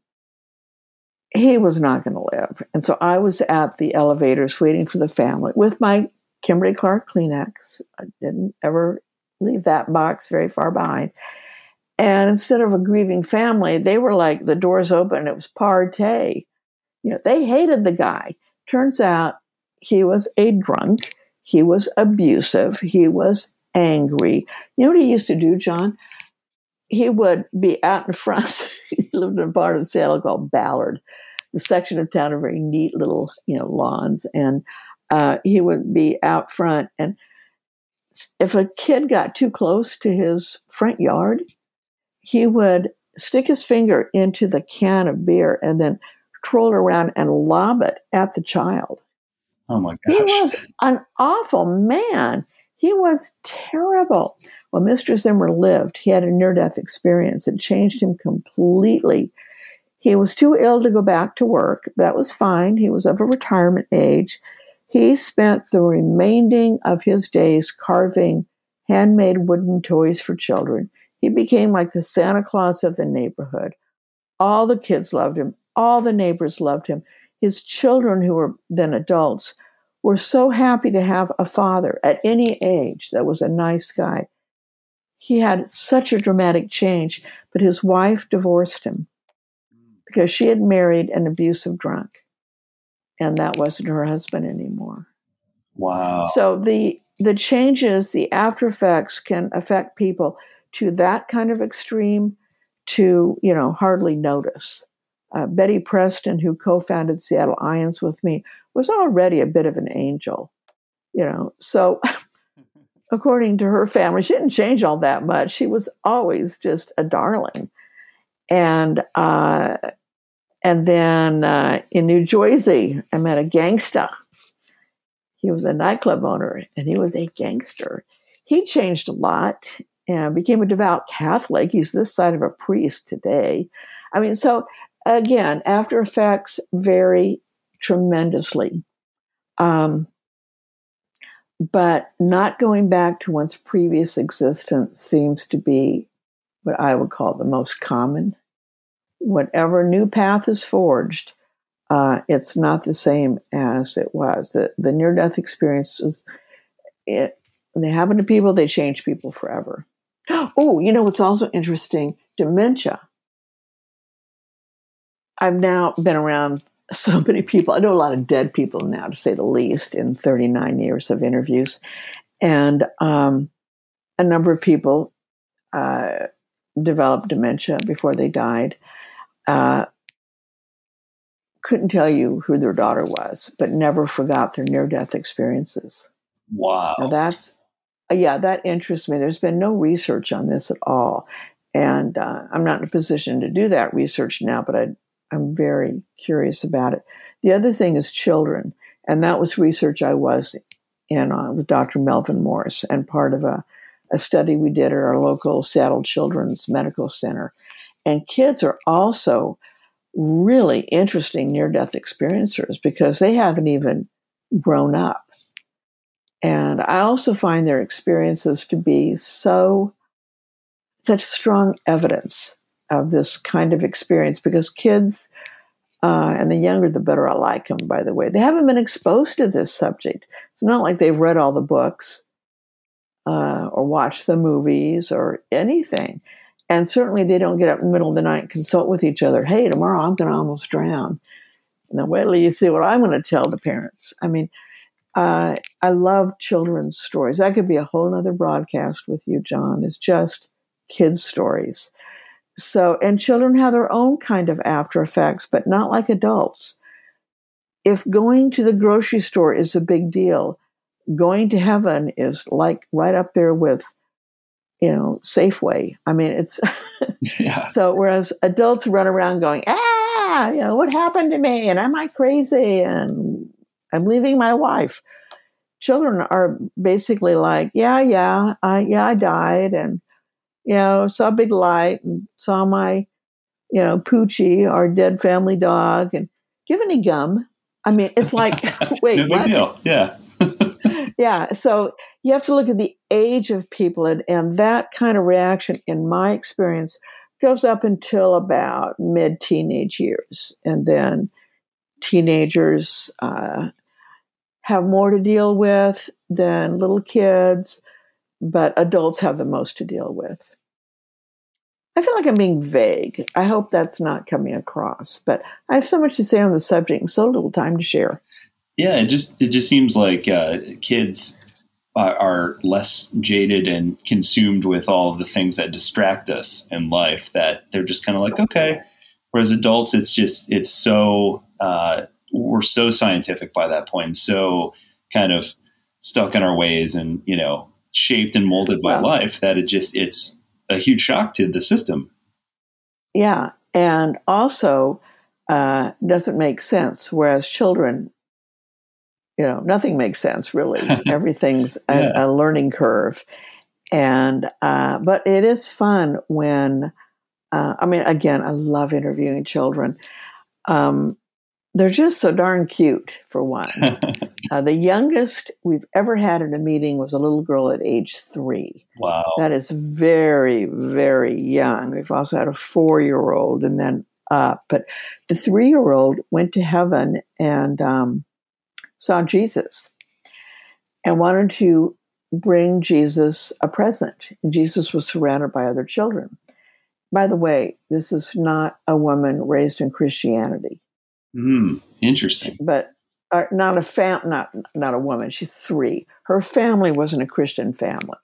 Speaker 4: he was not going to live. And so I was at the elevators waiting for the family with my Kimberly Clark Kleenex. I didn't ever leave that box very far behind. And instead of a grieving family, they were like the doors open. It was party. You know, they hated the guy. Turns out he was a drunk. He was abusive. He was angry. You know what he used to do, John? He would be out in front. he lived in a part of Seattle called Ballard, the section of town of very neat little, you know, lawns. And uh, he would be out front. And if a kid got too close to his front yard, he would stick his finger into the can of beer and then troll around and lob it at the child.
Speaker 3: Oh my gosh.
Speaker 4: He was an awful man. He was terrible. When Mr. Zimmer lived, he had a near death experience. It changed him completely. He was too ill to go back to work. That was fine. He was of a retirement age. He spent the remaining of his days carving handmade wooden toys for children. He became like the Santa Claus of the neighborhood. All the kids loved him, all the neighbors loved him. His children, who were then adults, were so happy to have a father at any age that was a nice guy. He had such a dramatic change, but his wife divorced him because she had married an abusive drunk, and that wasn't her husband anymore.
Speaker 3: Wow.
Speaker 4: So the the changes, the after effects can affect people to that kind of extreme to, you know, hardly notice. Uh, Betty Preston, who co-founded Seattle IANDS with me, was already a bit of an angel, you know. So, according to her family, she didn't change all that much. She was always just a darling, and uh, and then uh, in New Jersey, I met a gangster. He was a nightclub owner, and he was a gangster. He changed a lot and became a devout Catholic. He's this side of a priest today. I mean, so again, after effects vary tremendously. Um, but not going back to one's previous existence seems to be what I would call the most common. Whatever new path is forged, uh, it's not the same as it was. The, the near death experiences, it, they happen to people, they change people forever. Oh, you know what's also interesting? Dementia. I've now been around so many people. I know a lot of dead people now, to say the least, in 39 years of interviews. And um, a number of people uh, developed dementia before they died. Uh, couldn't tell you who their daughter was, but never forgot their near death experiences.
Speaker 3: Wow.
Speaker 4: Now that's yeah, that interests me. There's been no research on this at all. And uh, I'm not in a position to do that research now, but I, I'm very curious about it. The other thing is children. And that was research I was in on with Dr. Melvin Morse and part of a, a study we did at our local Seattle Children's Medical Center. And kids are also really interesting near death experiencers because they haven't even grown up. And I also find their experiences to be so such strong evidence of this kind of experience because kids, uh, and the younger the better I like them, by the way, they haven't been exposed to this subject. It's not like they've read all the books uh, or watched the movies or anything. And certainly they don't get up in the middle of the night and consult with each other. Hey, tomorrow I'm going to almost drown. And then wait till you see what I'm going to tell the parents. I mean, uh, I love children's stories. That could be a whole other broadcast with you, John. It's just kids' stories. So, and children have their own kind of after effects, but not like adults. If going to the grocery store is a big deal, going to heaven is like right up there with, you know, Safeway. I mean, it's yeah. so whereas adults run around going, ah, you know, what happened to me? And am I crazy? And I'm leaving my wife. Children are basically like, yeah, yeah, I, yeah, I died. And you know, saw a big light and saw my, you know, Poochie, our dead family dog. And do you have any gum? I mean, it's like, wait, no
Speaker 3: big deal. Yeah.
Speaker 4: yeah. So you have to look at the age of people, and, and that kind of reaction, in my experience, goes up until about mid teenage years. And then teenagers uh, have more to deal with than little kids, but adults have the most to deal with. I feel like I'm being vague. I hope that's not coming across, but I have so much to say on the subject and so little time to share.
Speaker 3: Yeah, it just it just seems like uh, kids are, are less jaded and consumed with all of the things that distract us in life that they're just kind of like okay. Whereas adults, it's just it's so uh, we're so scientific by that point, so kind of stuck in our ways and you know shaped and molded by life that it just it's a huge shock to the system.
Speaker 4: Yeah, and also uh, doesn't make sense. Whereas children, you know, nothing makes sense really. Everything's yeah. a, a, learning curve, and uh, but it is fun when. Uh, I mean, again, I love interviewing children. Um, they're just so darn cute, for one. uh, the youngest we've ever had in a meeting was a little girl at age three.
Speaker 3: Wow.
Speaker 4: That is very, very young. We've also had a four year old and then up. But the three year old went to heaven and um, saw Jesus and wanted to bring Jesus a present. And Jesus was surrounded by other children. By the way, this is not a woman raised in Christianity.
Speaker 3: Mm, interesting.
Speaker 4: But uh, not a fam- not not a woman. She's three. Her family wasn't a Christian family,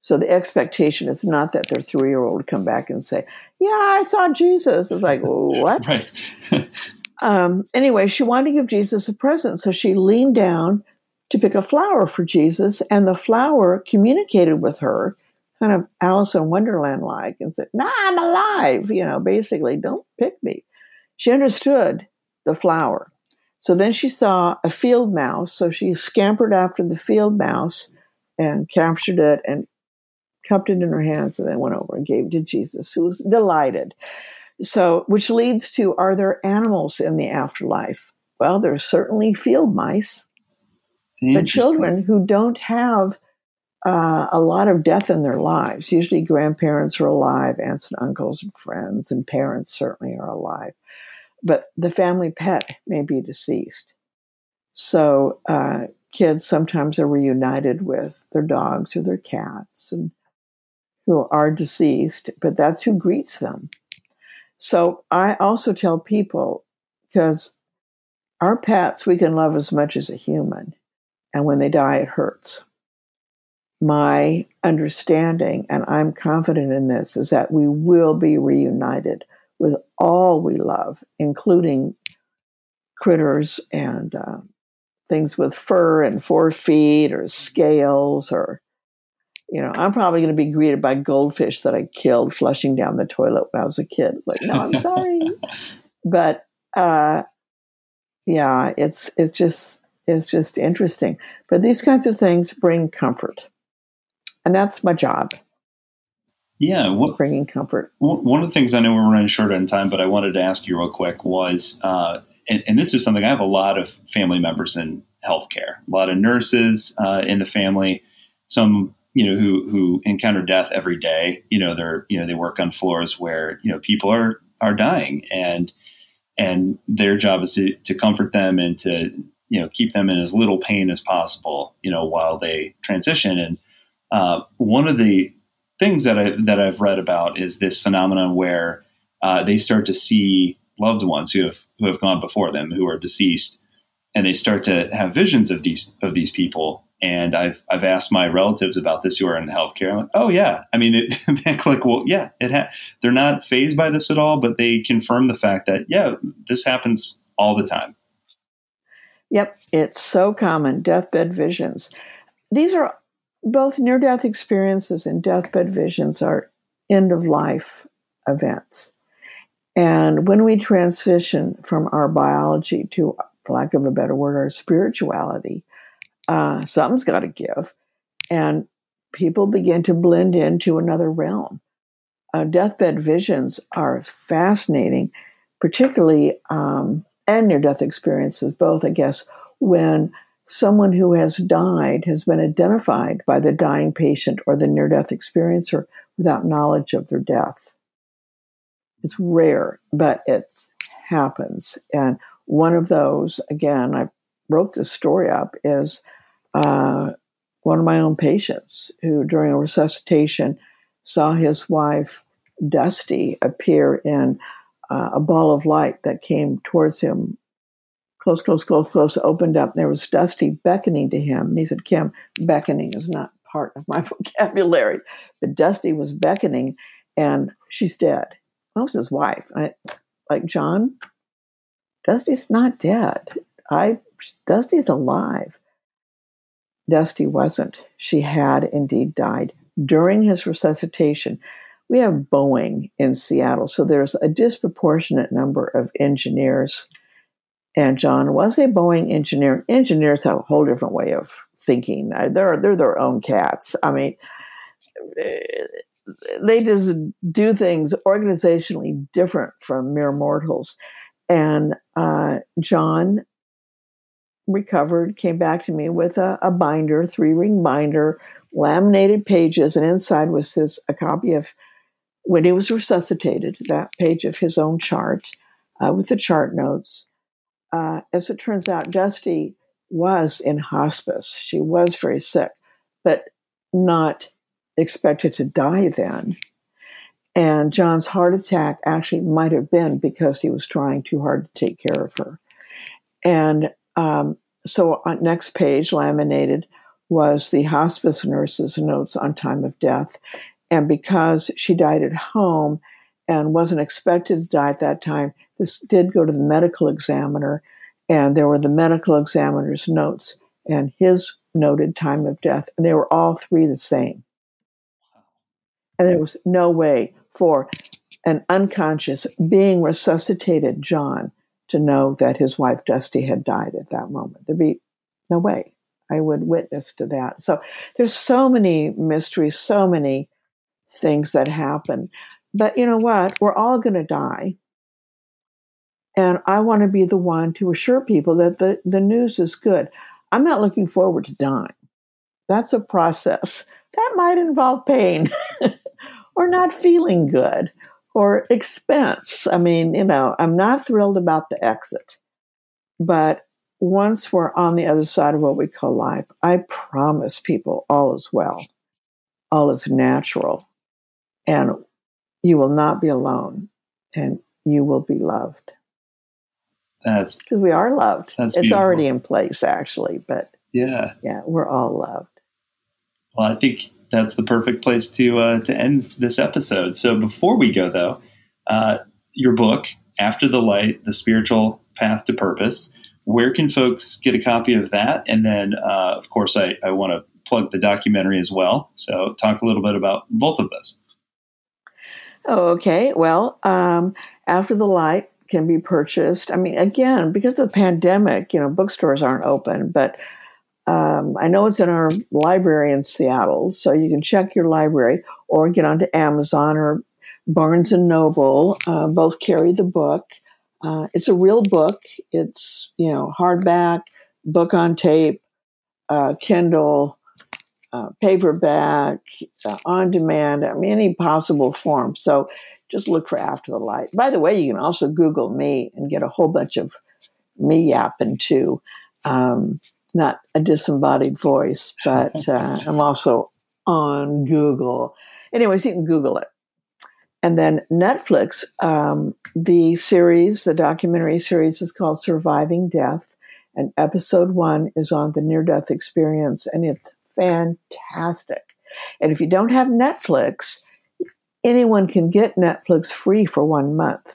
Speaker 4: so the expectation is not that their three year old come back and say, "Yeah, I saw Jesus." It's like what?
Speaker 3: right.
Speaker 4: um, anyway, she wanted to give Jesus a present, so she leaned down to pick a flower for Jesus, and the flower communicated with her, kind of Alice in Wonderland like, and said, "Nah, I'm alive." You know, basically, don't pick me. She understood the flower. So then she saw a field mouse. So she scampered after the field mouse and captured it and cupped it in her hands and then went over and gave it to Jesus, who was delighted. So, which leads to are there animals in the afterlife? Well, there's certainly field mice, but children who don't have uh, a lot of death in their lives. Usually, grandparents are alive, aunts and uncles and friends, and parents certainly are alive but the family pet may be deceased. So uh, kids sometimes are reunited with their dogs or their cats and who are deceased, but that's who greets them. So I also tell people because our pets we can love as much as a human, and when they die, it hurts. My understanding, and I'm confident in this, is that we will be reunited with all we love, including critters and uh, things with fur and four feet or scales or you know i'm probably going to be greeted by goldfish that i killed flushing down the toilet when i was a kid. It's like no i'm sorry. But uh, yeah it's it's just it's just interesting. But these kinds of things bring comfort. And that's my job
Speaker 3: yeah,
Speaker 4: what, bringing comfort.
Speaker 3: One of the things I know we're running short on time, but I wanted to ask you real quick was, uh, and, and, this is something I have a lot of family members in healthcare, a lot of nurses uh, in the family, some you know who who encounter death every day. You know, they're you know they work on floors where you know people are are dying, and and their job is to to comfort them and to you know keep them in as little pain as possible. You know, while they transition. And uh, one of the things that I that I've read about is this phenomenon where uh, they start to see loved ones who have who have gone before them who are deceased, and they start to have visions of these of these people. And I've I've asked my relatives about this who are in healthcare. I'm like, oh yeah, I mean, it, like, well, yeah, it ha- they're not phased by this at all, but they confirm the fact that yeah, this happens all the time.
Speaker 4: Yep, it's so common. Deathbed visions. These are both near death experiences and deathbed visions are end of life events. And when we transition from our biology to, for lack of a better word, our spirituality, uh, something's got to give. And people begin to blend into another realm. Uh, deathbed visions are fascinating, particularly, um, and near death experiences, both, I guess, when someone who has died has been identified by the dying patient or the near death experiencer without knowledge of their death. It's rare, but it happens. And one of those, again, I wrote this story up, is uh, one of my own patients who, during a resuscitation, saw his wife, Dusty, appear in uh, a ball of light that came towards him close, close, close, close, opened up. There was Dusty beckoning to him. And he said, Kim, beckoning is not part of my vocabulary. But Dusty was beckoning, and she's dead. That was his wife. I, like, John, Dusty's not dead. I Dusty's alive. Dusty wasn't. She had indeed died. During his resuscitation, we have Boeing in Seattle, so there's a disproportionate number of engineers and John was a Boeing engineer. Engineers have a whole different way of thinking. They're they're their own cats. I mean, they just do things organizationally different from mere mortals. And uh, John recovered, came back to me with a, a binder, three ring binder, laminated pages, and inside was his a copy of when he was resuscitated, that page of his own chart uh, with the chart notes uh, as it turns out, Dusty was in hospice. She was very sick, but not expected to die then. And John's heart attack actually might have been because he was trying too hard to take care of her. And um, so, on next page, laminated, was the hospice nurse's notes on time of death. And because she died at home and wasn't expected to die at that time, this did go to the medical examiner, and there were the medical examiner's notes and his noted time of death, and they were all three the same. And there was no way for an unconscious, being resuscitated John to know that his wife Dusty had died at that moment. There'd be no way I would witness to that. So there's so many mysteries, so many things that happen. But you know what? We're all going to die. And I want to be the one to assure people that the, the news is good. I'm not looking forward to dying. That's a process. That might involve pain or not feeling good or expense. I mean, you know, I'm not thrilled about the exit. But once we're on the other side of what we call life, I promise people all is well, all is natural, and you will not be alone, and you will be loved.
Speaker 3: That's
Speaker 4: because we are loved. That's it's beautiful. already in place, actually. But
Speaker 3: yeah,
Speaker 4: yeah, we're all loved.
Speaker 3: Well, I think that's the perfect place to uh, to end this episode. So before we go, though, uh, your book, After the Light: The Spiritual Path to Purpose. Where can folks get a copy of that? And then, uh, of course, I, I want to plug the documentary as well. So talk a little bit about both of those.
Speaker 4: Oh, okay. Well, um, After the Light can be purchased. I mean, again, because of the pandemic, you know, bookstores aren't open, but um, I know it's in our library in Seattle, so you can check your library or get onto Amazon or Barnes and Noble. Uh, both carry the book. Uh, it's a real book. It's you know hardback, book on tape, uh, Kindle, uh, paperback, uh, on demand, I mean, any possible form. So just look for After the Light. By the way, you can also Google me and get a whole bunch of me yapping too. Um, not a disembodied voice, but uh, I'm also on Google. Anyways, you can Google it. And then Netflix, um, the series, the documentary series is called Surviving Death. And episode one is on the near death experience, and it's fantastic. And if you don't have Netflix, anyone can get Netflix free for one month.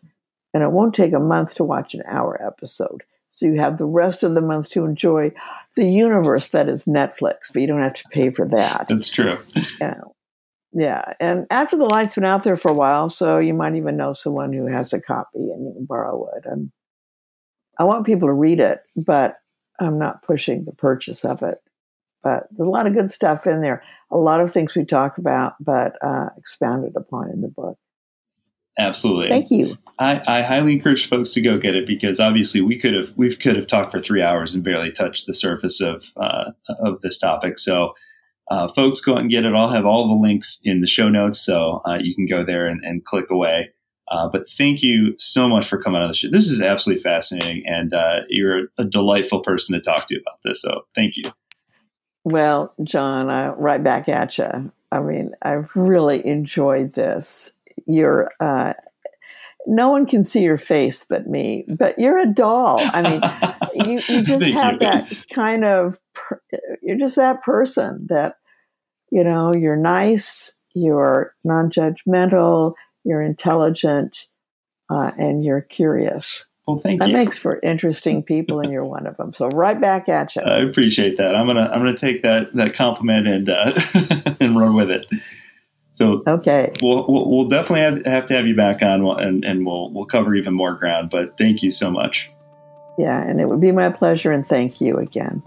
Speaker 4: And it won't take a month to watch an hour episode. So you have the rest of the month to enjoy the universe that is Netflix, but you don't have to pay for that.
Speaker 3: That's true.
Speaker 4: Yeah. Yeah. And after the light's been out there for a while, so you might even know someone who has a copy and you can borrow it. And I want people to read it, but I'm not pushing the purchase of it. But there's a lot of good stuff in there. A lot of things we talk about, but uh, expounded upon in the book.
Speaker 3: Absolutely.
Speaker 4: Thank you.
Speaker 3: I, I, highly encourage folks to go get it because obviously we could have we could have talked for three hours and barely touched the surface of uh, of this topic. So, uh, folks, go out and get it. I'll have all the links in the show notes, so uh, you can go there and, and click away. Uh, but thank you so much for coming on the show. This is absolutely fascinating, and uh, you're a delightful person to talk to about this. So, thank you.
Speaker 4: Well, John, right back at you. I mean, I've really enjoyed this you're uh, no one can see your face but me, but you're a doll. I mean, you, you just have you. that kind of, you're just that person that, you know, you're nice, you're non judgmental, you're intelligent, uh, and you're curious.
Speaker 3: Well, thank
Speaker 4: that
Speaker 3: you.
Speaker 4: That makes for interesting people, and you're one of them. So, right back at you.
Speaker 3: I appreciate that. I'm gonna I'm gonna take that that compliment and uh, and run with it. So
Speaker 4: okay,
Speaker 3: we'll we'll, we'll definitely have, have, to have you back on, and and we'll we'll cover even more ground. But thank you so much.
Speaker 4: Yeah, and it would be my pleasure, and thank you again.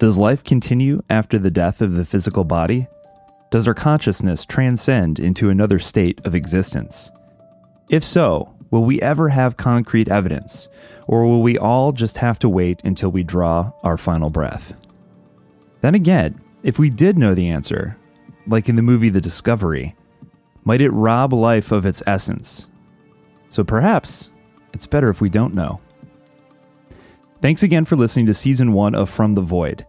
Speaker 2: Does life continue after the death of the physical body? Does our consciousness transcend into another state of existence? If so, will we ever have concrete evidence, or will we all just have to wait until we draw our final breath? Then again, if we did know the answer, like in the movie The Discovery, might it rob life of its essence? So perhaps it's better if we don't know. Thanks again for listening to season one of From the Void.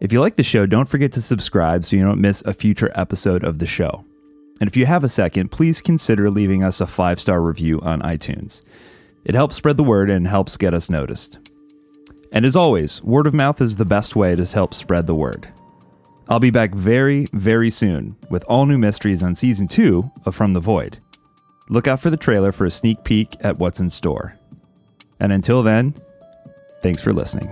Speaker 2: If you like the show, don't forget to subscribe so you don't miss a future episode of the show. And if you have a second, please consider leaving us a five star review on iTunes. It helps spread the word and helps get us noticed. And as always, word of mouth is the best way to help spread the word. I'll be back very, very soon with all new mysteries on season two of From the Void. Look out for the trailer for a sneak peek at what's in store. And until then, thanks for listening.